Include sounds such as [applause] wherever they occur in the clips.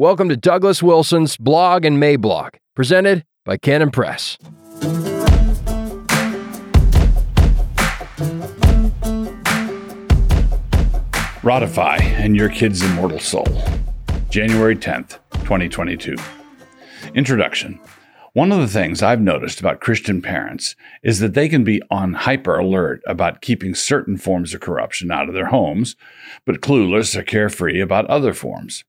Welcome to Douglas Wilson's Blog and Mablog, presented by Canon Press. Rotify and Your Kid's Immortal Soul, January 10th, 2022. Introduction. One of the things I've noticed about Christian parents is that they can be on hyper alert about keeping certain forms of corruption out of their homes, but clueless or carefree about other forms.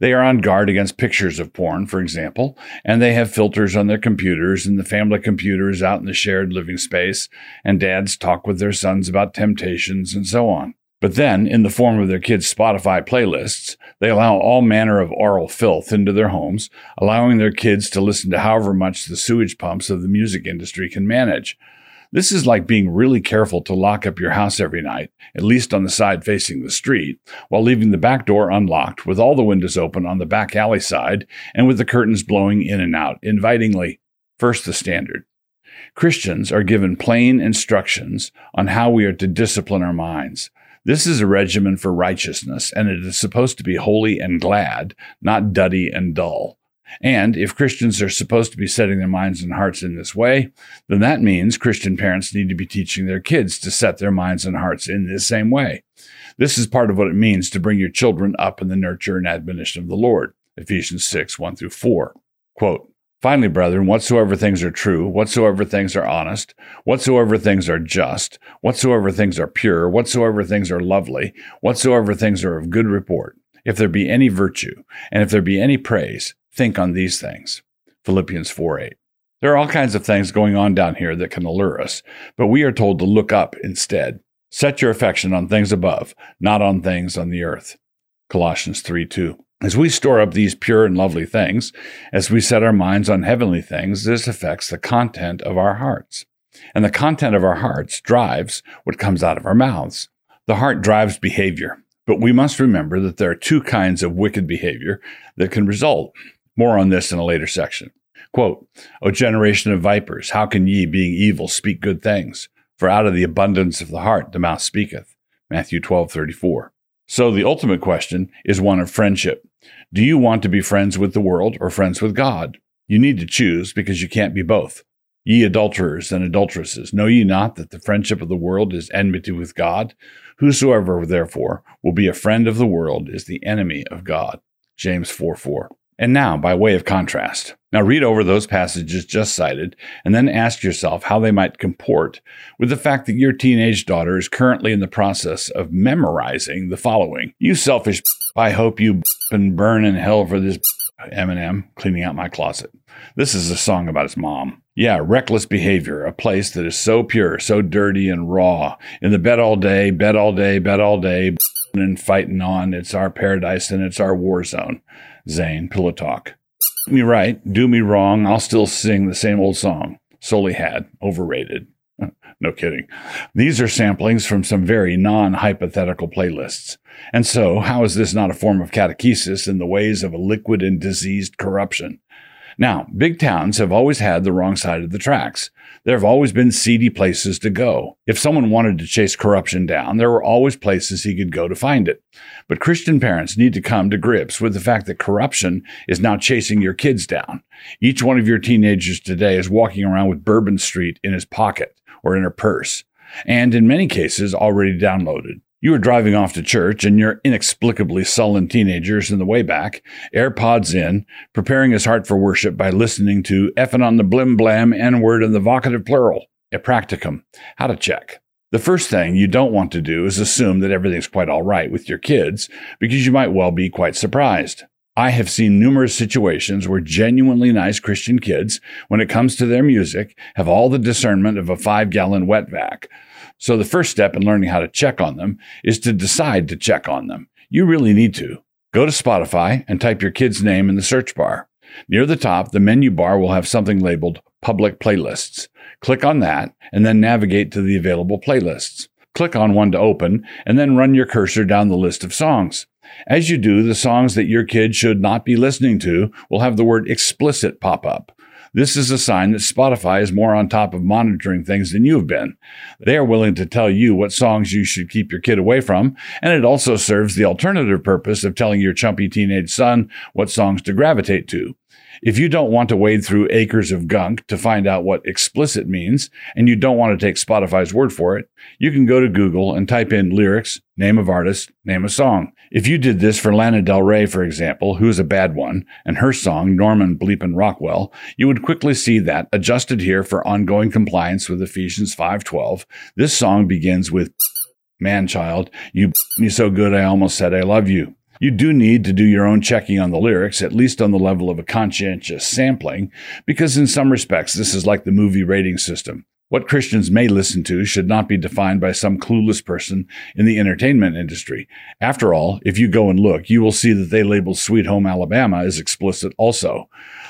They are on guard against pictures of porn, for example, and they have filters on their computers and the family computers out in the shared living space, and dads talk with their sons about temptations and so on. But then, in the form of their kids' Spotify playlists, they allow all manner of oral filth into their homes, allowing their kids to listen to however much the sewage pumps of the music industry can manage. This is like being really careful to lock up your house every night, at least on the side facing the street, while leaving the back door unlocked with all the windows open on the back alley side and with the curtains blowing in and out invitingly. First, the standard. Christians are given plain instructions on how we are to discipline our minds. This is a regimen for righteousness, and it is supposed to be holy and glad, not duddy and dull. And if Christians are supposed to be setting their minds and hearts in this way, then that means Christian parents need to be teaching their kids to set their minds and hearts in this same way. This is part of what it means to bring your children up in the nurture and admonition of the Lord. Ephesians 6, 1 through 4. Quote, Finally, brethren, whatsoever things are true, whatsoever things are honest, whatsoever things are just, whatsoever things are pure, whatsoever things are lovely, whatsoever things are of good report, if there be any virtue, and if there be any praise, think on these things. Philippians 4 8. There are all kinds of things going on down here that can allure us, but we are told to look up instead. Set your affection on things above, not on things on the earth. Colossians 3 2. As we store up these pure and lovely things, as we set our minds on heavenly things, this affects the content of our hearts. And the content of our hearts drives what comes out of our mouths. The heart drives behavior, but we must remember that there are two kinds of wicked behavior that can result. More on this in a later section. Quote, O generation of vipers, how can ye, being evil, speak good things? For out of the abundance of the heart the mouth speaketh. Matthew 12, 34. So the ultimate question is one of friendship. Do you want to be friends with the world or friends with God? You need to choose because you can't be both. Ye adulterers and adulteresses, know ye not that the friendship of the world is enmity with God? Whosoever, therefore, will be a friend of the world is the enemy of God. James 4 4. And now, by way of contrast, now read over those passages just cited and then ask yourself how they might comport with the fact that your teenage daughter is currently in the process of memorizing the following. You selfish, I hope you and burn in hell for this Eminem cleaning out my closet. This is a song about his mom. Yeah, reckless behavior, a place that is so pure, so dirty and raw. In the bed all day, bed all day, bed all day, and fighting on. It's our paradise and it's our war zone. Zayn, Pillow Talk. Do me right, do me wrong, I'll still sing the same old song. Solely had, overrated. [laughs] no kidding. These are samplings from some very non hypothetical playlists. And so, how is this not a form of catechesis in the ways of a liquid and diseased corruption? Now, big towns have always had the wrong side of the tracks. There have always been seedy places to go. If someone wanted to chase corruption down, there were always places he could go to find it. But Christian parents need to come to grips with the fact that corruption is now chasing your kids down. Each one of your teenagers today is walking around with Bourbon Street in his pocket or in her purse, and in many cases already downloaded. You are driving off to church and your inexplicably sullen teenagers in the way back, AirPods in, preparing his heart for worship by listening to effing on the blim blam N word in the vocative plural, a practicum, how to check. The first thing you don't want to do is assume that everything's quite all right with your kids because you might well be quite surprised. I have seen numerous situations where genuinely nice Christian kids, when it comes to their music, have all the discernment of a five gallon wet vac. So the first step in learning how to check on them is to decide to check on them. You really need to. Go to Spotify and type your kid's name in the search bar. Near the top, the menu bar will have something labeled Public Playlists. Click on that and then navigate to the available playlists. Click on one to open and then run your cursor down the list of songs. As you do, the songs that your kid should not be listening to will have the word explicit pop up. This is a sign that Spotify is more on top of monitoring things than you've been. They are willing to tell you what songs you should keep your kid away from, and it also serves the alternative purpose of telling your chumpy teenage son what songs to gravitate to. If you don't want to wade through acres of gunk to find out what explicit means, and you don't want to take Spotify's word for it, you can go to Google and type in lyrics, name of artist, name of song. If you did this for Lana Del Rey, for example, who is a bad one, and her song, Norman Bleepin' Rockwell, you would quickly see that, adjusted here for ongoing compliance with Ephesians 5.12, this song begins with, Man child, you me so good I almost said I love you. You do need to do your own checking on the lyrics, at least on the level of a conscientious sampling, because in some respects, this is like the movie rating system. What Christians may listen to should not be defined by some clueless person in the entertainment industry. After all, if you go and look, you will see that they label Sweet Home Alabama as explicit also.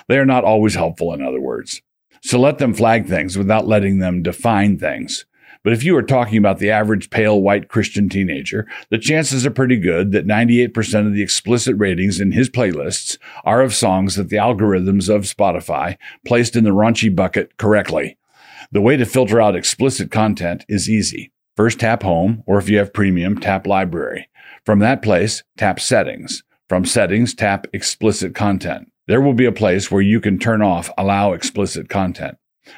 They are not always helpful, in other words. So let them flag things without letting them define things. But if you are talking about the average pale white Christian teenager, the chances are pretty good that 98% of the explicit ratings in his playlists are of songs that the algorithms of Spotify placed in the raunchy bucket correctly. The way to filter out explicit content is easy. First tap home, or if you have premium, tap library. From that place, tap settings. From settings, tap explicit content. There will be a place where you can turn off allow explicit content.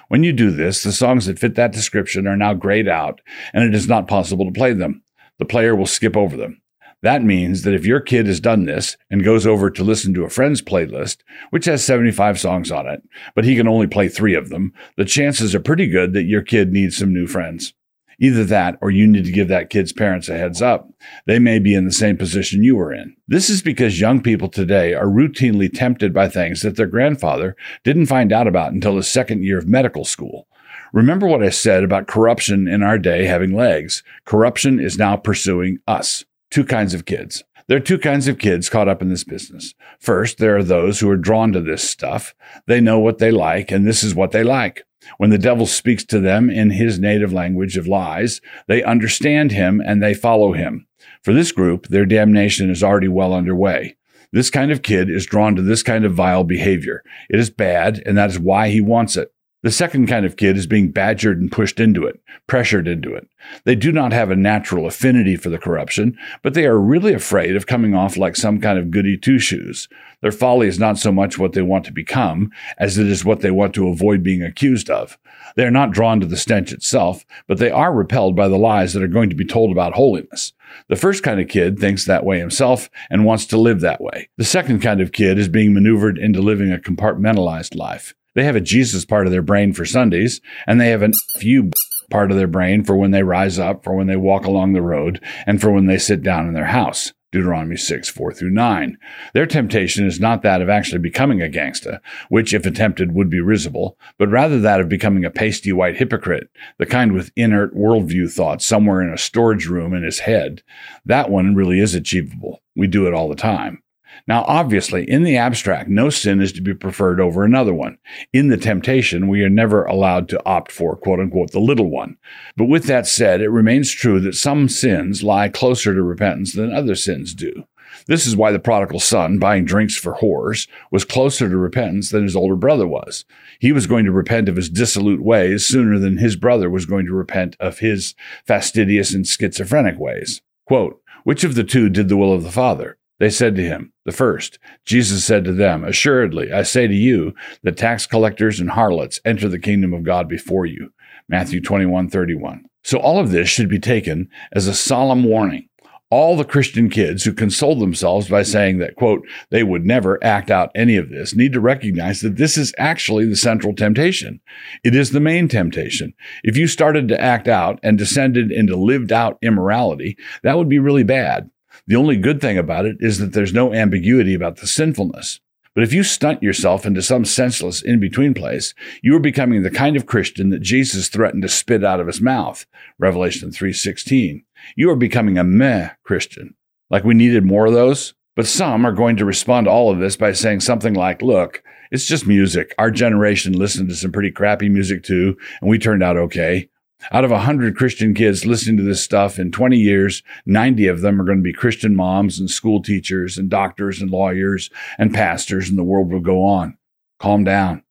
When you do this, the songs that fit that description are now grayed out, and it is not possible to play them. The player will skip over them. That means that if your kid has done this and goes over to listen to a friend's playlist, which has 75 songs on it, but he can only play three of them, the chances are pretty good that your kid needs some new friends. Either that or you need to give that kid's parents a heads up. They may be in the same position you were in. This is because young people today are routinely tempted by things that their grandfather didn't find out about until his second year of medical school. Remember what I said about corruption in our day having legs. Corruption is now pursuing us. Two kinds of kids. There are two kinds of kids caught up in this business. First, there are those who are drawn to this stuff. They know what they like, and this is what they like. When the devil speaks to them in his native language of lies, they understand him and they follow him. For this group, their damnation is already well underway. This kind of kid is drawn to this kind of vile behavior. It is bad, and that is why he wants it. The second kind of kid is being badgered and pushed into it, pressured into it. They do not have a natural affinity for the corruption, but they are really afraid of coming off like some kind of goody two shoes. Their folly is not so much what they want to become as it is what they want to avoid being accused of. They are not drawn to the stench itself, but they are repelled by the lies that are going to be told about holiness. The first kind of kid thinks that way himself and wants to live that way. The second kind of kid is being maneuvered into living a compartmentalized life. They have a Jesus part of their brain for Sundays, and they have a few part of their brain for when they rise up, for when they walk along the road, and for when they sit down in their house. Deuteronomy 6, 4 through 9. Their temptation is not that of actually becoming a gangsta, which, if attempted, would be risible, but rather that of becoming a pasty white hypocrite, the kind with inert worldview thoughts somewhere in a storage room in his head. That one really is achievable. We do it all the time. Now, obviously, in the abstract, no sin is to be preferred over another one. In the temptation, we are never allowed to opt for, quote unquote, the little one. But with that said, it remains true that some sins lie closer to repentance than other sins do. This is why the prodigal son, buying drinks for whores, was closer to repentance than his older brother was. He was going to repent of his dissolute ways sooner than his brother was going to repent of his fastidious and schizophrenic ways. Quote, Which of the two did the will of the Father? They said to him, The first. Jesus said to them, Assuredly, I say to you, that tax collectors and harlots enter the kingdom of God before you. Matthew 21 31. So all of this should be taken as a solemn warning. All the Christian kids who console themselves by saying that, quote, they would never act out any of this need to recognize that this is actually the central temptation. It is the main temptation. If you started to act out and descended into lived out immorality, that would be really bad. The only good thing about it is that there's no ambiguity about the sinfulness. But if you stunt yourself into some senseless in between place, you are becoming the kind of Christian that Jesus threatened to spit out of his mouth. Revelation 3:16. You are becoming a meh Christian. Like we needed more of those? But some are going to respond to all of this by saying something like, look, it's just music. Our generation listened to some pretty crappy music too, and we turned out okay. Out of 100 Christian kids listening to this stuff in 20 years, 90 of them are going to be Christian moms and school teachers and doctors and lawyers and pastors, and the world will go on. Calm down.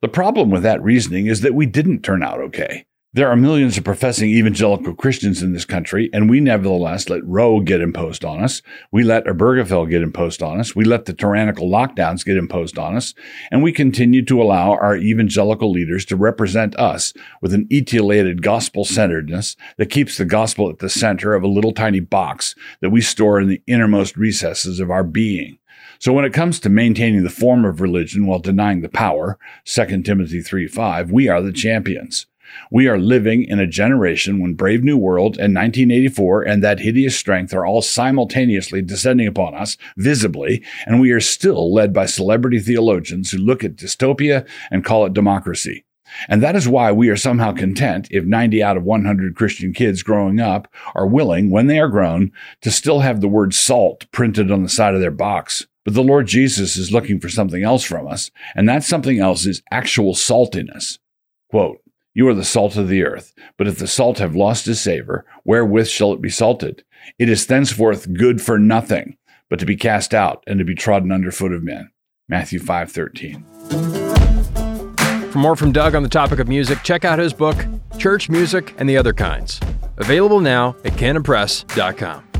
The problem with that reasoning is that we didn't turn out okay. There are millions of professing evangelical Christians in this country, and we nevertheless let Roe get imposed on us. We let Obergefell get imposed on us. We let the tyrannical lockdowns get imposed on us. And we continue to allow our evangelical leaders to represent us with an etiolated gospel centeredness that keeps the gospel at the center of a little tiny box that we store in the innermost recesses of our being. So when it comes to maintaining the form of religion while denying the power, 2 Timothy 3 5, we are the champions. We are living in a generation when Brave New World and 1984 and that hideous strength are all simultaneously descending upon us visibly, and we are still led by celebrity theologians who look at dystopia and call it democracy. And that is why we are somehow content if 90 out of 100 Christian kids growing up are willing, when they are grown, to still have the word salt printed on the side of their box. But the Lord Jesus is looking for something else from us, and that something else is actual saltiness. Quote, you are the salt of the earth. But if the salt have lost his savor, wherewith shall it be salted? It is thenceforth good for nothing, but to be cast out and to be trodden under foot of men. Matthew 5:13. For more from Doug on the topic of music, check out his book, Church Music and the Other Kinds. Available now at canonpress.com.